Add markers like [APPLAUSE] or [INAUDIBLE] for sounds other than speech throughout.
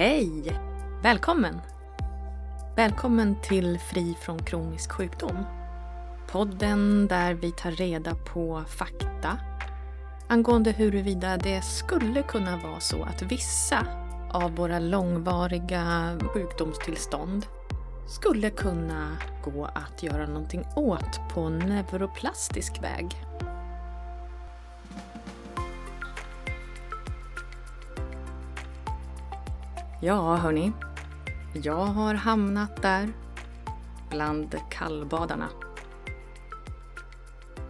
Hej! Välkommen! Välkommen till Fri från kronisk sjukdom. Podden där vi tar reda på fakta angående huruvida det skulle kunna vara så att vissa av våra långvariga sjukdomstillstånd skulle kunna gå att göra någonting åt på neuroplastisk väg. Ja, hörni. Jag har hamnat där bland kallbadarna.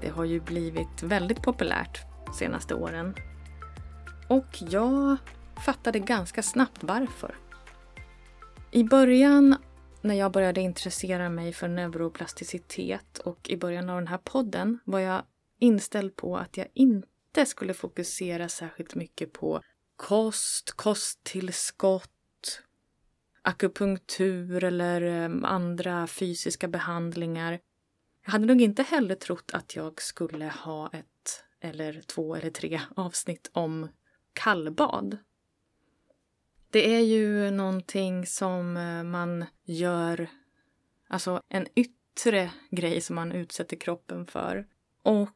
Det har ju blivit väldigt populärt de senaste åren. Och jag fattade ganska snabbt varför. I början när jag började intressera mig för neuroplasticitet och i början av den här podden var jag inställd på att jag inte skulle fokusera särskilt mycket på kost, kosttillskott, akupunktur eller eh, andra fysiska behandlingar. Jag hade nog inte heller trott att jag skulle ha ett eller två eller tre avsnitt om kallbad. Det är ju någonting som eh, man gör, alltså en yttre grej som man utsätter kroppen för. Och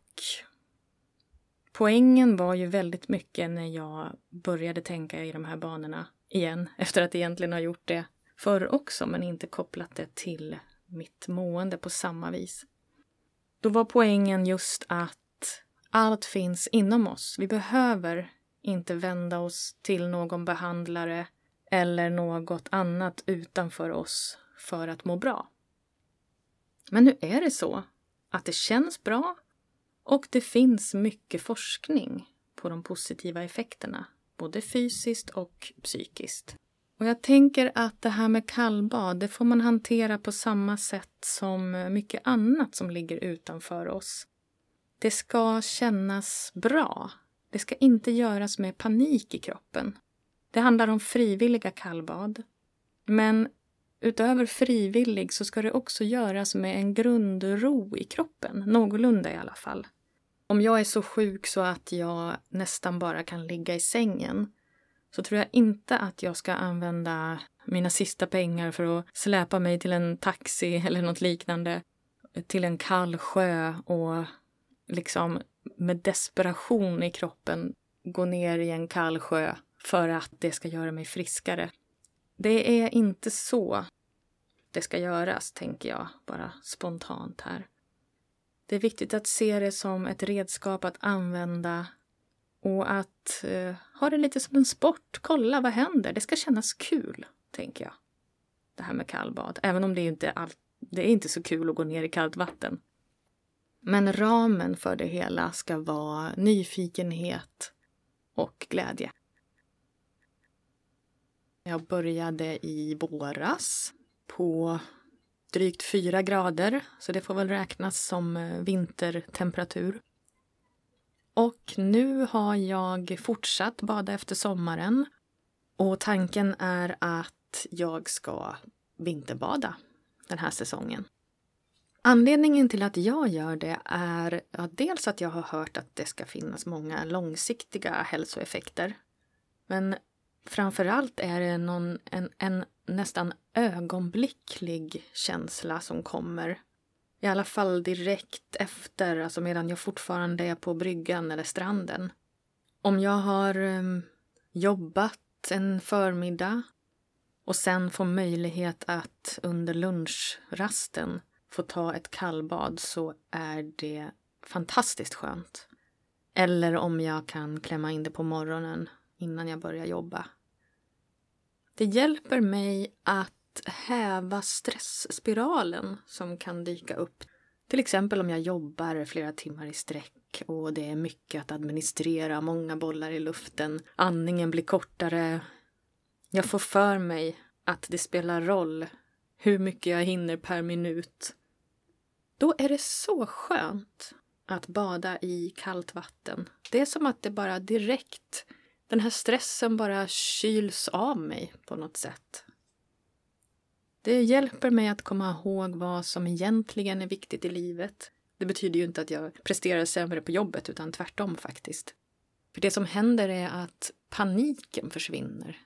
poängen var ju väldigt mycket när jag började tänka i de här banorna igen, efter att egentligen ha gjort det förr också, men inte kopplat det till mitt mående på samma vis. Då var poängen just att allt finns inom oss. Vi behöver inte vända oss till någon behandlare eller något annat utanför oss för att må bra. Men nu är det så att det känns bra och det finns mycket forskning på de positiva effekterna, både fysiskt och psykiskt. Och jag tänker att det här med kallbad, det får man hantera på samma sätt som mycket annat som ligger utanför oss. Det ska kännas bra. Det ska inte göras med panik i kroppen. Det handlar om frivilliga kallbad. Men utöver frivillig så ska det också göras med en grundro i kroppen, någorlunda i alla fall. Om jag är så sjuk så att jag nästan bara kan ligga i sängen så tror jag inte att jag ska använda mina sista pengar för att släpa mig till en taxi [LAUGHS] eller något liknande till en kall sjö och liksom med desperation i kroppen gå ner i en kall sjö för att det ska göra mig friskare. Det är inte så det ska göras, tänker jag bara spontant här. Det är viktigt att se det som ett redskap att använda och att eh, ha det lite som en sport. Kolla, vad händer? Det ska kännas kul, tänker jag. Det här med kallbad. Även om det inte all, det är inte så kul att gå ner i kallt vatten. Men ramen för det hela ska vara nyfikenhet och glädje. Jag började i våras på drygt fyra grader, så det får väl räknas som eh, vintertemperatur. Och nu har jag fortsatt bada efter sommaren och tanken är att jag ska vinterbada den här säsongen. Anledningen till att jag gör det är ja, dels att jag har hört att det ska finnas många långsiktiga hälsoeffekter. Men framför allt är det någon, en, en nästan ögonblicklig känsla som kommer. I alla fall direkt efter, alltså medan jag fortfarande är på bryggan eller stranden. Om jag har um, jobbat en förmiddag och sen får möjlighet att under lunchrasten få ta ett kallbad så är det fantastiskt skönt. Eller om jag kan klämma in det på morgonen innan jag börjar jobba. Det hjälper mig att häva stressspiralen som kan dyka upp. Till exempel om jag jobbar flera timmar i sträck och det är mycket att administrera, många bollar i luften, andningen blir kortare. Jag får för mig att det spelar roll hur mycket jag hinner per minut. Då är det så skönt att bada i kallt vatten. Det är som att det bara direkt den här stressen bara kyls av mig på något sätt. Det hjälper mig att komma ihåg vad som egentligen är viktigt i livet. Det betyder ju inte att jag presterar sämre på jobbet, utan tvärtom faktiskt. För det som händer är att paniken försvinner.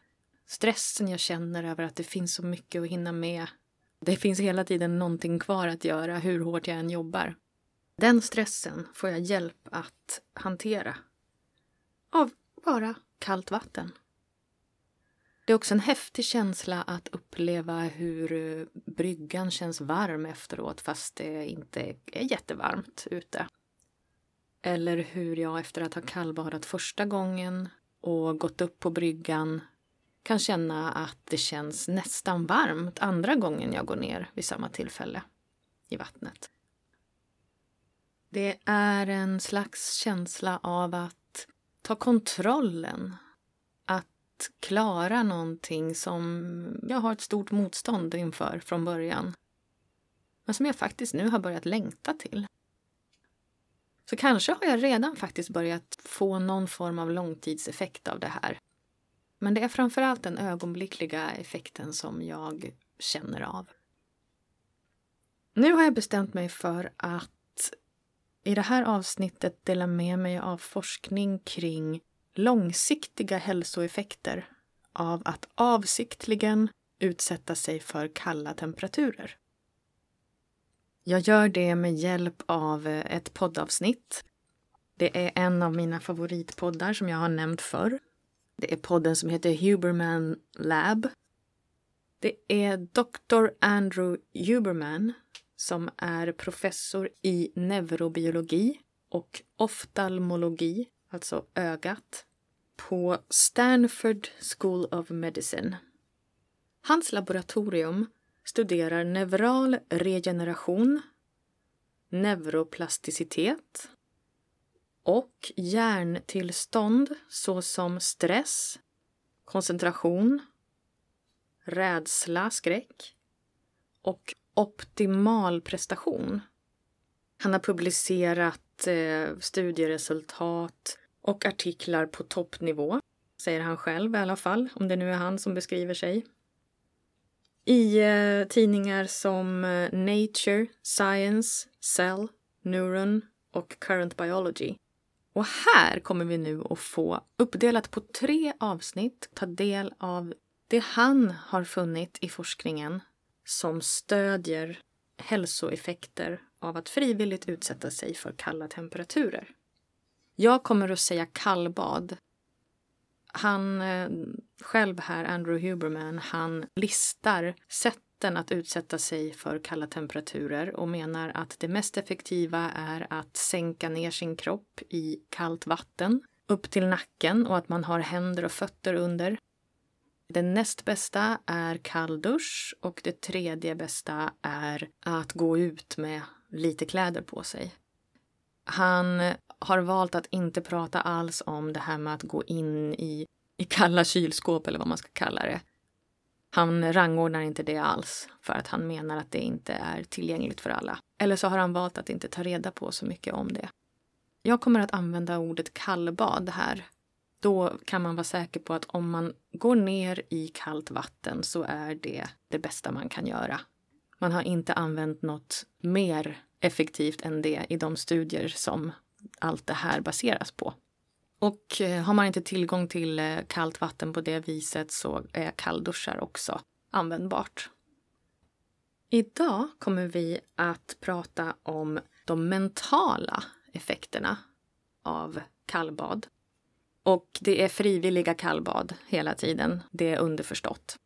Stressen jag känner över att det finns så mycket att hinna med. Det finns hela tiden någonting kvar att göra hur hårt jag än jobbar. Den stressen får jag hjälp att hantera. Av bara kallt vatten. Det är också en häftig känsla att uppleva hur eh, bryggan känns varm efteråt fast det inte är jättevarmt ute. Eller hur jag efter att ha kallbadat första gången och gått upp på bryggan kan känna att det känns nästan varmt andra gången jag går ner vid samma tillfälle i vattnet. Det är en slags känsla av att ta kontrollen. Att klara någonting som jag har ett stort motstånd inför från början. Men som jag faktiskt nu har börjat längta till. Så kanske har jag redan faktiskt börjat få någon form av långtidseffekt av det här. Men det är framförallt den ögonblickliga effekten som jag känner av. Nu har jag bestämt mig för att i det här avsnittet delar med mig av forskning kring långsiktiga hälsoeffekter av att avsiktligen utsätta sig för kalla temperaturer. Jag gör det med hjälp av ett poddavsnitt. Det är en av mina favoritpoddar som jag har nämnt förr. Det är podden som heter Huberman Lab. Det är Dr. Andrew Huberman som är professor i neurobiologi och oftalmologi, alltså ögat, på Stanford School of Medicine. Hans laboratorium studerar neural regeneration, neuroplasticitet och hjärntillstånd såsom stress, koncentration, rädsla, skräck och optimal prestation. Han har publicerat eh, studieresultat och artiklar på toppnivå, säger han själv i alla fall, om det nu är han som beskriver sig. I eh, tidningar som eh, Nature, Science, Cell, Neuron och Current Biology. Och här kommer vi nu att få uppdelat på tre avsnitt ta del av det han har funnit i forskningen som stödjer hälsoeffekter av att frivilligt utsätta sig för kalla temperaturer. Jag kommer att säga kallbad. Han eh, själv här, Andrew Huberman, han listar sätten att utsätta sig för kalla temperaturer och menar att det mest effektiva är att sänka ner sin kropp i kallt vatten upp till nacken och att man har händer och fötter under. Det näst bästa är kall dusch och det tredje bästa är att gå ut med lite kläder på sig. Han har valt att inte prata alls om det här med att gå in i, i kalla kylskåp eller vad man ska kalla det. Han rangordnar inte det alls för att han menar att det inte är tillgängligt för alla. Eller så har han valt att inte ta reda på så mycket om det. Jag kommer att använda ordet kallbad här då kan man vara säker på att om man går ner i kallt vatten så är det det bästa man kan göra. Man har inte använt något mer effektivt än det i de studier som allt det här baseras på. Och eh, har man inte tillgång till eh, kallt vatten på det viset så är kallduschar också användbart. Idag kommer vi att prata om de mentala effekterna av kallbad. Och det är frivilliga kallbad hela tiden. Det är underförstått.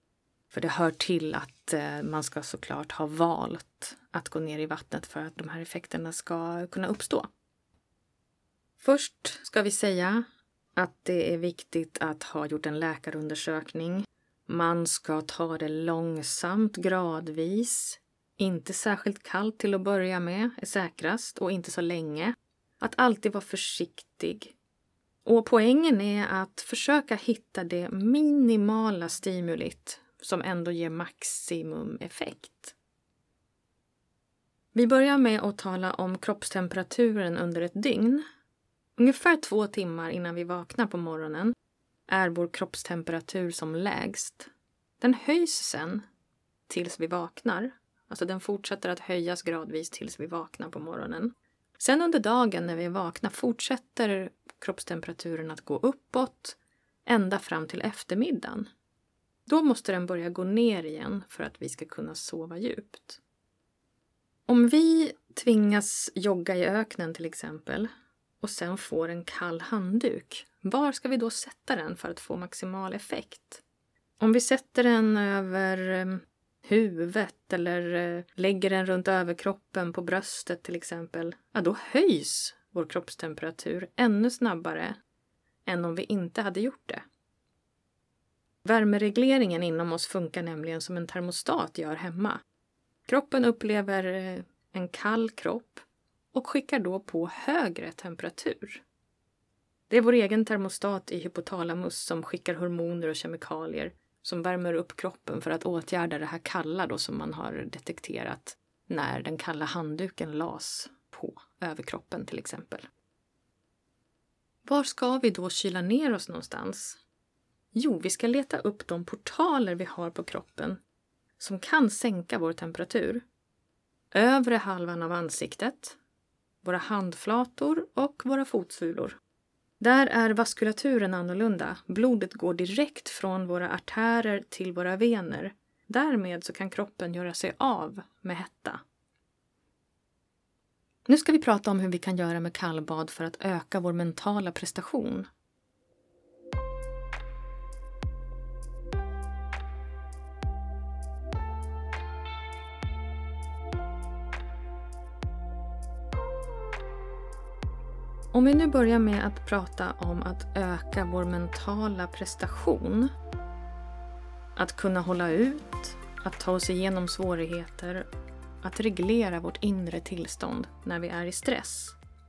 För det hör till att eh, man ska såklart ha valt att gå ner i vattnet för att de här effekterna ska kunna uppstå. Först ska vi säga att det är viktigt att ha gjort en läkarundersökning. Man ska ta det långsamt, gradvis. Inte särskilt kallt till att börja med är säkrast och inte så länge. Att alltid vara försiktig och poängen är att försöka hitta det minimala stimulit som ändå ger maximum effekt. Vi börjar med att tala om kroppstemperaturen under ett dygn. Ungefär två timmar innan vi vaknar på morgonen är vår kroppstemperatur som lägst. Den höjs sen tills vi vaknar. Alltså den fortsätter att höjas gradvis tills vi vaknar på morgonen. Sen under dagen när vi är vakna fortsätter kroppstemperaturen att gå uppåt ända fram till eftermiddagen. Då måste den börja gå ner igen för att vi ska kunna sova djupt. Om vi tvingas jogga i öknen till exempel och sen får en kall handduk, var ska vi då sätta den för att få maximal effekt? Om vi sätter den över huvudet eller eh, lägger den runt överkroppen på bröstet till exempel, ja då höjs vår kroppstemperatur ännu snabbare än om vi inte hade gjort det. Värmeregleringen inom oss funkar nämligen som en termostat gör hemma. Kroppen upplever eh, en kall kropp och skickar då på högre temperatur. Det är vår egen termostat i hypotalamus som skickar hormoner och kemikalier som värmer upp kroppen för att åtgärda det här kalla då som man har detekterat när den kalla handduken las på överkroppen till exempel. Var ska vi då kyla ner oss någonstans? Jo, vi ska leta upp de portaler vi har på kroppen som kan sänka vår temperatur. Övre halvan av ansiktet, våra handflator och våra fotsulor. Där är vaskulaturen annorlunda. Blodet går direkt från våra artärer till våra vener. Därmed så kan kroppen göra sig av med hetta. Nu ska vi prata om hur vi kan göra med kallbad för att öka vår mentala prestation. Om vi nu börjar med att prata om att öka vår mentala prestation. Att kunna hålla ut, att ta oss igenom svårigheter, att reglera vårt inre tillstånd när vi är i stress.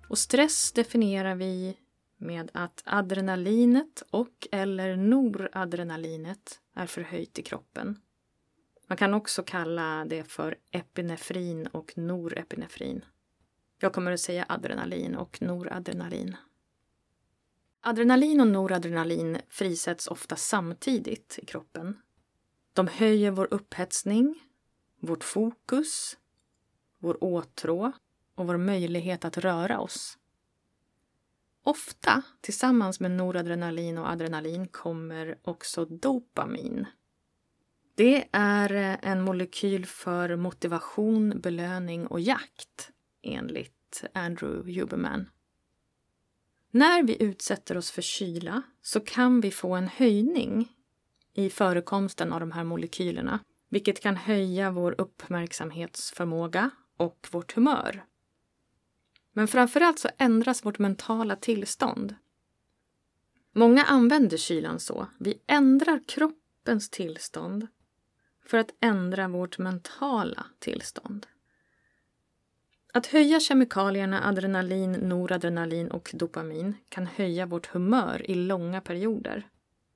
Och stress definierar vi med att adrenalinet och eller noradrenalinet är förhöjt i kroppen. Man kan också kalla det för epinefrin och norepinefrin. Jag kommer att säga adrenalin och noradrenalin. Adrenalin och noradrenalin frisätts ofta samtidigt i kroppen. De höjer vår upphetsning, vårt fokus, vår åtrå och vår möjlighet att röra oss. Ofta tillsammans med noradrenalin och adrenalin kommer också dopamin. Det är en molekyl för motivation, belöning och jakt enligt Andrew Huberman. När vi utsätter oss för kyla så kan vi få en höjning i förekomsten av de här molekylerna vilket kan höja vår uppmärksamhetsförmåga och vårt humör. Men framförallt så ändras vårt mentala tillstånd. Många använder kylan så. Vi ändrar kroppens tillstånd för att ändra vårt mentala tillstånd. Att höja kemikalierna adrenalin, noradrenalin och dopamin kan höja vårt humör i långa perioder.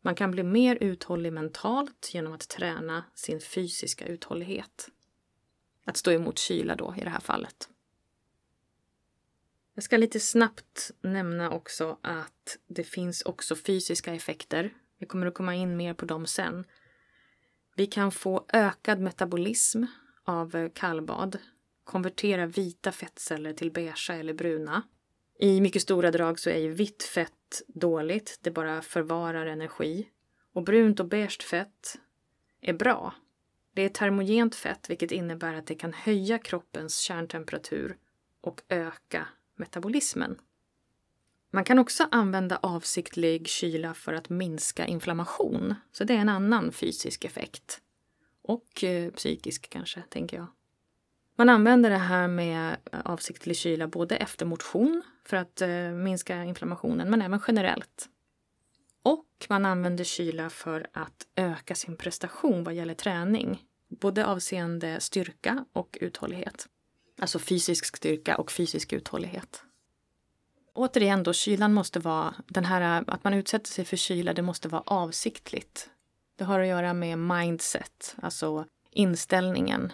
Man kan bli mer uthållig mentalt genom att träna sin fysiska uthållighet. Att stå emot kyla då i det här fallet. Jag ska lite snabbt nämna också att det finns också fysiska effekter. Vi kommer att komma in mer på dem sen. Vi kan få ökad metabolism av kallbad konvertera vita fettceller till beige eller bruna. I mycket stora drag så är ju vitt fett dåligt, det bara förvarar energi. Och brunt och beige fett är bra. Det är termogent fett vilket innebär att det kan höja kroppens kärntemperatur och öka metabolismen. Man kan också använda avsiktlig kyla för att minska inflammation, så det är en annan fysisk effekt. Och eh, psykisk kanske, tänker jag. Man använder det här med eh, avsiktlig kyla både efter motion för att eh, minska inflammationen men även generellt. Och man använder kyla för att öka sin prestation vad gäller träning. Både avseende styrka och uthållighet. Alltså fysisk styrka och fysisk uthållighet. Återigen då, kylan måste vara, den här eh, att man utsätter sig för kyla, det måste vara avsiktligt. Det har att göra med mindset, alltså inställningen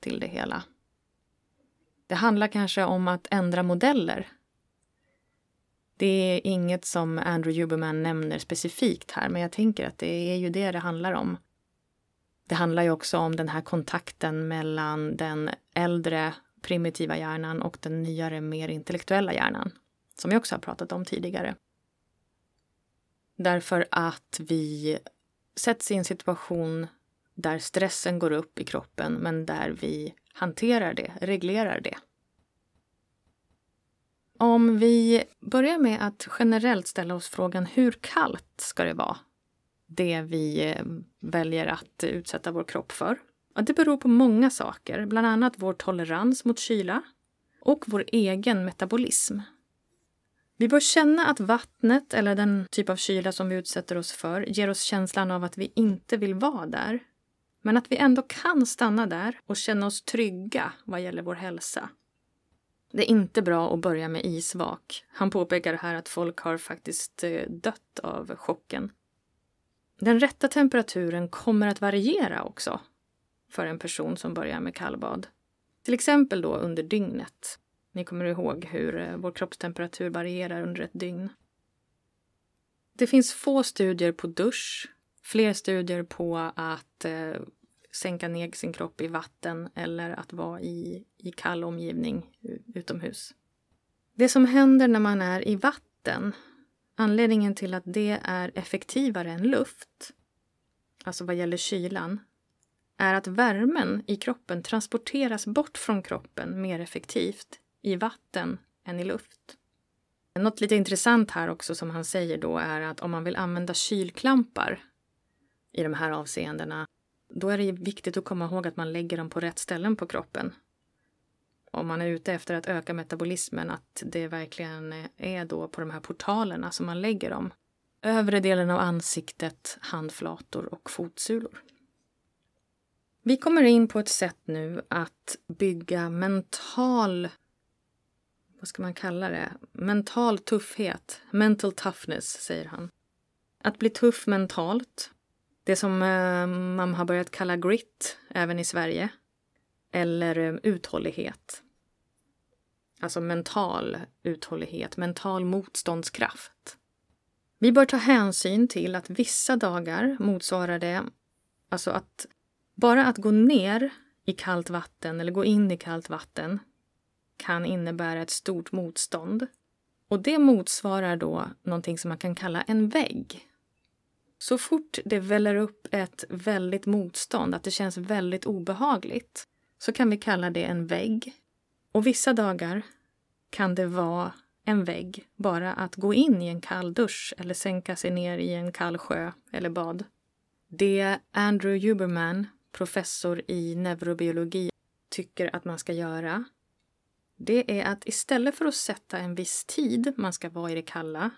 till det hela. Det handlar kanske om att ändra modeller. Det är inget som Andrew Huberman nämner specifikt här, men jag tänker att det är ju det det handlar om. Det handlar ju också om den här kontakten mellan den äldre primitiva hjärnan och den nyare, mer intellektuella hjärnan, som jag också har pratat om tidigare. Därför att vi sätts i en situation där stressen går upp i kroppen men där vi hanterar det, reglerar det. Om vi börjar med att generellt ställa oss frågan hur kallt ska det vara? Det vi eh, väljer att utsätta vår kropp för. Och det beror på många saker, bland annat vår tolerans mot kyla och vår egen metabolism. Vi bör känna att vattnet eller den typ av kyla som vi utsätter oss för ger oss känslan av att vi inte vill vara där. Men att vi ändå kan stanna där och känna oss trygga vad gäller vår hälsa. Det är inte bra att börja med isvak. Han påpekar här att folk har faktiskt eh, dött av chocken. Den rätta temperaturen kommer att variera också för en person som börjar med kallbad. Till exempel då under dygnet. Ni kommer ihåg hur eh, vår kroppstemperatur varierar under ett dygn. Det finns få studier på dusch, fler studier på att eh, sänka ner sin kropp i vatten eller att vara i, i kall omgivning utomhus. Det som händer när man är i vatten, anledningen till att det är effektivare än luft, alltså vad gäller kylan, är att värmen i kroppen transporteras bort från kroppen mer effektivt i vatten än i luft. Något lite intressant här också som han säger då är att om man vill använda kylklampar i de här avseendena då är det viktigt att komma ihåg att man lägger dem på rätt ställen på kroppen. Om man är ute efter att öka metabolismen, att det verkligen är då på de här portalerna som man lägger dem. Övre delen av ansiktet, handflator och fotsulor. Vi kommer in på ett sätt nu att bygga mental vad ska man kalla det? Mental tuffhet. Mental toughness, säger han. Att bli tuff mentalt. Det som eh, man har börjat kalla grit, även i Sverige. Eller eh, uthållighet. Alltså mental uthållighet, mental motståndskraft. Vi bör ta hänsyn till att vissa dagar motsvarar det, alltså att bara att gå ner i kallt vatten eller gå in i kallt vatten kan innebära ett stort motstånd. Och det motsvarar då någonting som man kan kalla en vägg. Så fort det väller upp ett väldigt motstånd, att det känns väldigt obehagligt, så kan vi kalla det en vägg. Och vissa dagar kan det vara en vägg, bara att gå in i en kall dusch eller sänka sig ner i en kall sjö eller bad. Det Andrew Huberman, professor i neurobiologi, tycker att man ska göra det är att istället för att sätta en viss tid man ska vara i det kalla,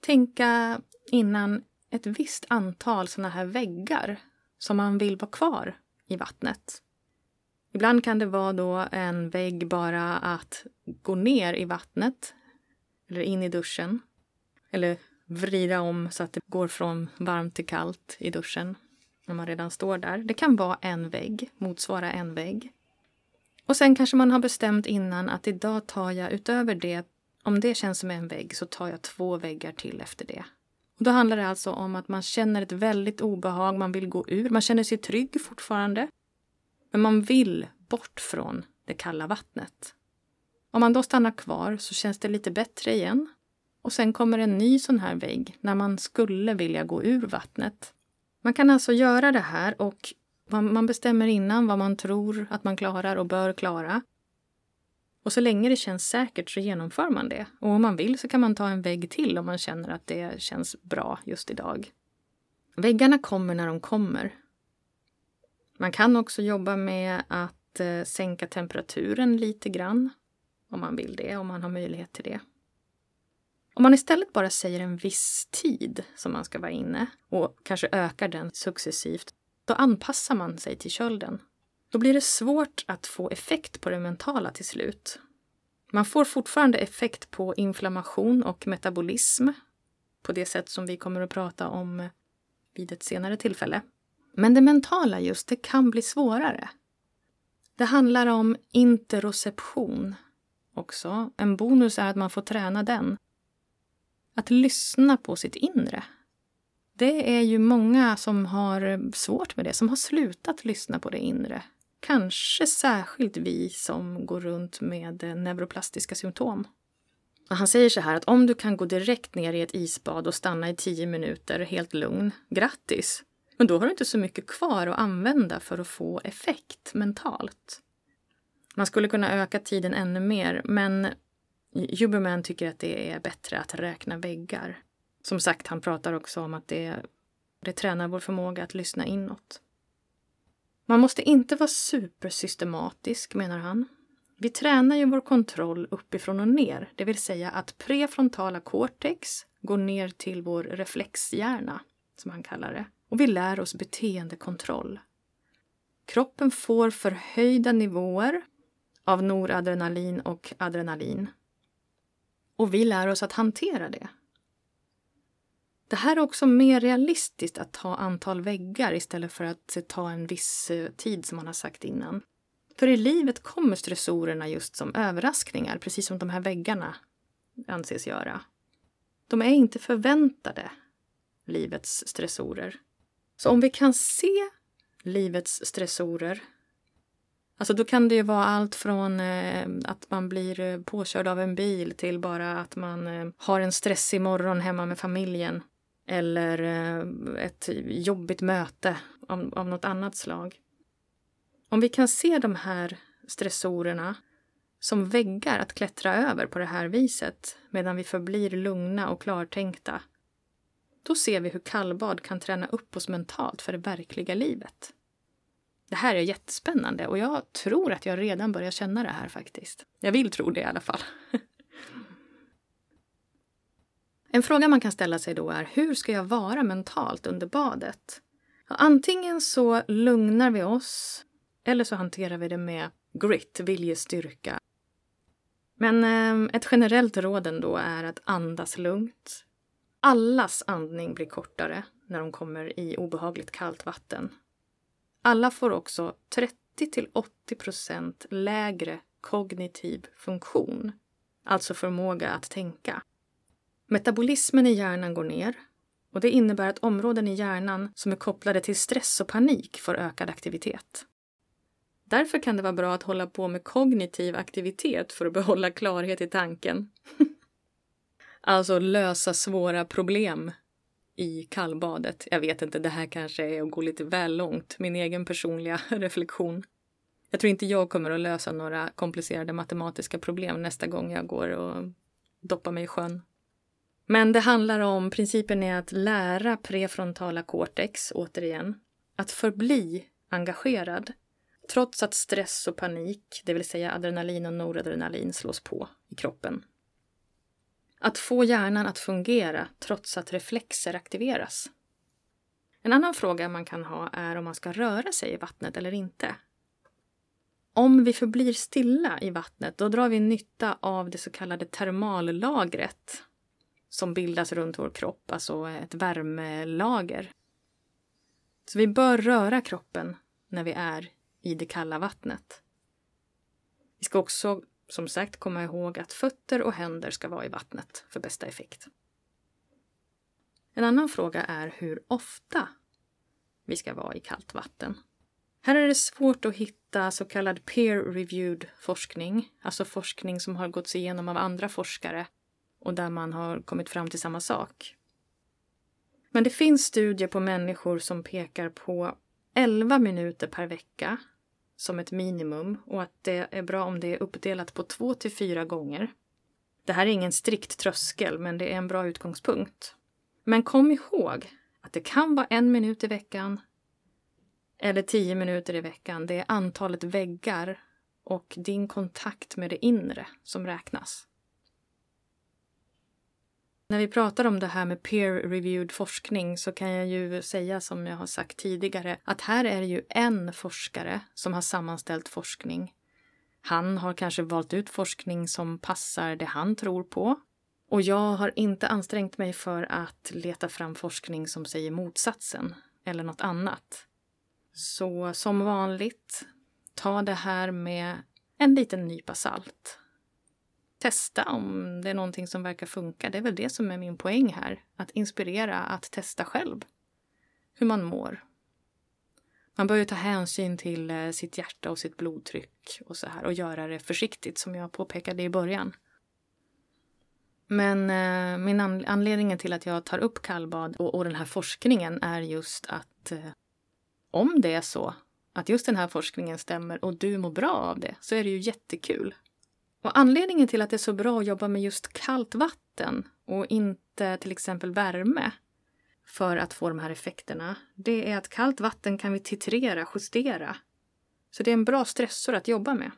tänka innan ett visst antal såna här väggar som man vill vara kvar i vattnet. Ibland kan det vara då en vägg bara att gå ner i vattnet eller in i duschen. Eller vrida om så att det går från varmt till kallt i duschen när man redan står där. Det kan vara en vägg, motsvara en vägg. Och sen kanske man har bestämt innan att idag tar jag utöver det, om det känns som en vägg, så tar jag två väggar till efter det. Och då handlar det alltså om att man känner ett väldigt obehag, man vill gå ur, man känner sig trygg fortfarande. Men man vill bort från det kalla vattnet. Om man då stannar kvar så känns det lite bättre igen. Och sen kommer en ny sån här vägg när man skulle vilja gå ur vattnet. Man kan alltså göra det här och man bestämmer innan vad man tror att man klarar och bör klara. Och så länge det känns säkert så genomför man det. Och om man vill så kan man ta en vägg till om man känner att det känns bra just idag. Väggarna kommer när de kommer. Man kan också jobba med att eh, sänka temperaturen lite grann. Om man vill det, om man har möjlighet till det. Om man istället bara säger en viss tid som man ska vara inne och kanske ökar den successivt då anpassar man sig till kölden. Då blir det svårt att få effekt på det mentala till slut. Man får fortfarande effekt på inflammation och metabolism på det sätt som vi kommer att prata om vid ett senare tillfälle. Men det mentala just, det kan bli svårare. Det handlar om interoception också. En bonus är att man får träna den. Att lyssna på sitt inre. Det är ju många som har svårt med det, som har slutat lyssna på det inre. Kanske särskilt vi som går runt med eh, neuroplastiska symptom. Han säger så här att om du kan gå direkt ner i ett isbad och stanna i tio minuter helt lugn, grattis! Men då har du inte så mycket kvar att använda för att få effekt mentalt. Man skulle kunna öka tiden ännu mer, men Huberman tycker att det är bättre att räkna väggar. Som sagt, han pratar också om att det, det tränar vår förmåga att lyssna inåt. Man måste inte vara supersystematisk, menar han. Vi tränar ju vår kontroll uppifrån och ner, det vill säga att prefrontala cortex går ner till vår reflexhjärna, som han kallar det. Och vi lär oss beteendekontroll. Kroppen får förhöjda nivåer av noradrenalin och adrenalin. Och vi lär oss att hantera det. Det här är också mer realistiskt att ta antal väggar istället för att ta en viss eh, tid som man har sagt innan. För i livet kommer stressorerna just som överraskningar, precis som de här väggarna anses göra. De är inte förväntade, livets stressorer. Så om vi kan se livets stressorer Alltså då kan det ju vara allt från eh, att man blir eh, påkörd av en bil till bara att man har en stressig morgon hemma med familjen. Eller eh, ett jobbigt möte av, av något annat slag. Om vi kan se de här stressorerna som väggar att klättra över på det här viset medan vi förblir lugna och klartänkta. Då ser vi hur kallbad kan träna upp oss mentalt för det verkliga livet. Det här är jättespännande och jag tror att jag redan börjar känna det här faktiskt. Jag vill tro det i alla fall. [LAUGHS] en fråga man kan ställa sig då är hur ska jag vara mentalt under badet? Ja, antingen så lugnar vi oss eller så hanterar vi det med grit, viljestyrka. Men eh, ett generellt råd ändå är att andas lugnt. Allas andning blir kortare när de kommer i obehagligt kallt vatten. Alla får också 30 till 80 procent lägre kognitiv funktion, alltså förmåga att tänka. Metabolismen i hjärnan går ner och det innebär att områden i hjärnan som är kopplade till stress och panik får ökad aktivitet. Därför kan det vara bra att hålla på med kognitiv aktivitet för att behålla klarhet i tanken. [LAUGHS] alltså lösa svåra problem i kallbadet. Jag vet inte, det här kanske är att gå lite väl långt, min egen personliga [LAUGHS] reflektion. Jag tror inte jag kommer att lösa några komplicerade matematiska problem nästa gång jag går och doppar mig i sjön. Men det handlar om, principen är att lära prefrontala cortex, återigen, att förbli engagerad trots att stress och panik, det vill säga adrenalin och noradrenalin, slås på i kroppen. Att få hjärnan att fungera trots att reflexer aktiveras. En annan fråga man kan ha är om man ska röra sig i vattnet eller inte. Om vi förblir stilla i vattnet, då drar vi nytta av det så kallade termallagret som bildas runt vår kropp, alltså ett värmelager. Så vi bör röra kroppen när vi är i det kalla vattnet. Vi ska också som sagt komma ihåg att fötter och händer ska vara i vattnet för bästa effekt. En annan fråga är hur ofta vi ska vara i kallt vatten. Här är det svårt att hitta så kallad peer-reviewed forskning, alltså forskning som har gåtts igenom av andra forskare och där man har kommit fram till samma sak. Men det finns studier på människor som pekar på 11 minuter per vecka som ett minimum och att det är bra om det är uppdelat på två till fyra gånger. Det här är ingen strikt tröskel, men det är en bra utgångspunkt. Men kom ihåg att det kan vara en minut i veckan eller tio minuter i veckan. Det är antalet väggar och din kontakt med det inre som räknas. När vi pratar om det här med peer-reviewed forskning så kan jag ju säga som jag har sagt tidigare att här är det ju en forskare som har sammanställt forskning. Han har kanske valt ut forskning som passar det han tror på. Och jag har inte ansträngt mig för att leta fram forskning som säger motsatsen eller något annat. Så som vanligt, ta det här med en liten nypa salt testa om det är någonting som verkar funka. Det är väl det som är min poäng här. Att inspirera att testa själv hur man mår. Man bör ju ta hänsyn till eh, sitt hjärta och sitt blodtryck och så här och göra det försiktigt som jag påpekade i början. Men eh, min an anledningen till att jag tar upp kallbad och, och den här forskningen är just att eh, om det är så att just den här forskningen stämmer och du mår bra av det så är det ju jättekul. Och anledningen till att det är så bra att jobba med just kallt vatten och inte till exempel värme för att få de här effekterna, det är att kallt vatten kan vi titrera, justera. Så det är en bra stressor att jobba med.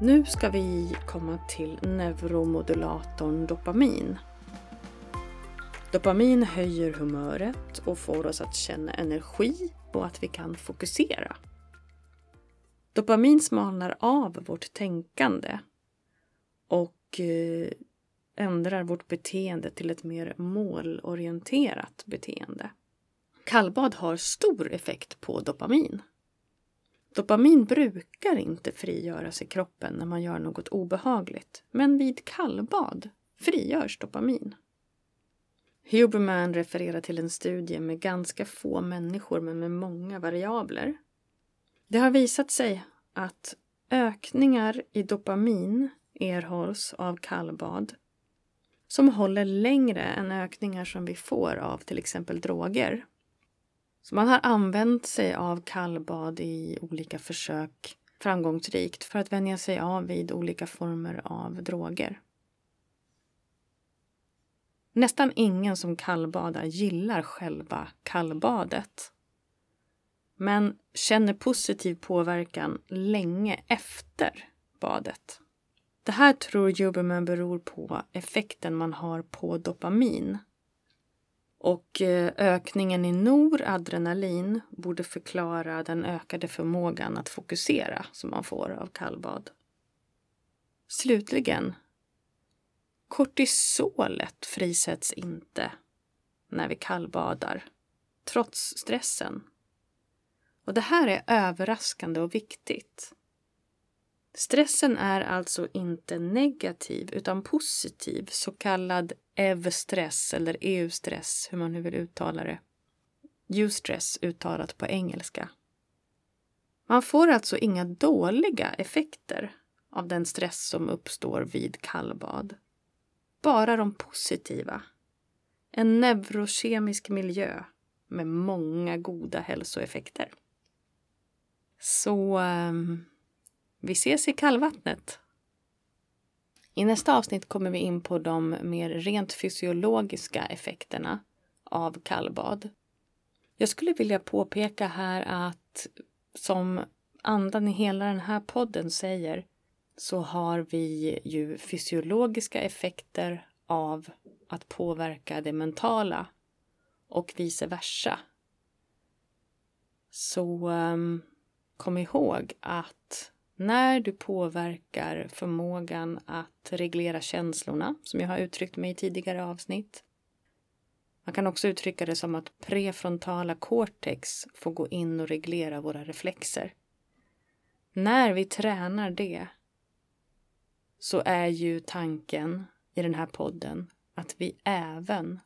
Nu ska vi komma till neuromodulatorn dopamin. Dopamin höjer humöret och får oss att känna energi och att vi kan fokusera. Dopamin smalnar av vårt tänkande och eh, ändrar vårt beteende till ett mer målorienterat beteende. Kallbad har stor effekt på dopamin. Dopamin brukar inte frigöras i kroppen när man gör något obehagligt, men vid kallbad frigörs dopamin. Huberman refererar till en studie med ganska få människor men med många variabler. Det har visat sig att ökningar i dopamin erhålls av kallbad som håller längre än ökningar som vi får av till exempel droger. Så man har använt sig av kallbad i olika försök framgångsrikt för att vänja sig av vid olika former av droger. Nästan ingen som kallbadar gillar själva kallbadet men känner positiv påverkan länge efter badet. Det här tror Huberman beror på effekten man har på dopamin och eh, ökningen i noradrenalin borde förklara den ökade förmågan att fokusera som man får av kallbad. Slutligen, kortisolet frisätts inte när vi kallbadar, trots stressen. Och det här är överraskande och viktigt. Stressen är alltså inte negativ utan positiv, så kallad EV-stress eller EU-stress, hur man nu vill uttala det. Eustress uttalat på engelska. Man får alltså inga dåliga effekter av den stress som uppstår vid kallbad. Bara de positiva. En neurokemisk miljö med många goda hälsoeffekter. Så ehm, vi ses i kallvattnet. I nästa avsnitt kommer vi in på de mer rent fysiologiska effekterna av kallbad. Jag skulle vilja påpeka här att som andan i hela den här podden säger så har vi ju fysiologiska effekter av att påverka det mentala och vice versa. Så um, kom ihåg att när du påverkar förmågan att reglera känslorna, som jag har uttryckt mig i tidigare avsnitt. Man kan också uttrycka det som att prefrontala cortex får gå in och reglera våra reflexer. När vi tränar det så är ju tanken i den här podden att vi även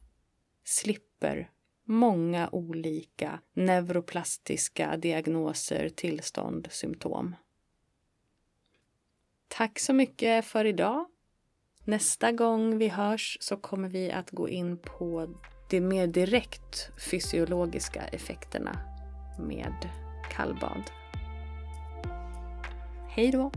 slipper många olika neuroplastiska diagnoser, tillstånd, symptom. Tack så mycket för idag. Nästa gång vi hörs så kommer vi att gå in på de mer direkt fysiologiska effekterna med kallbad. Hej då!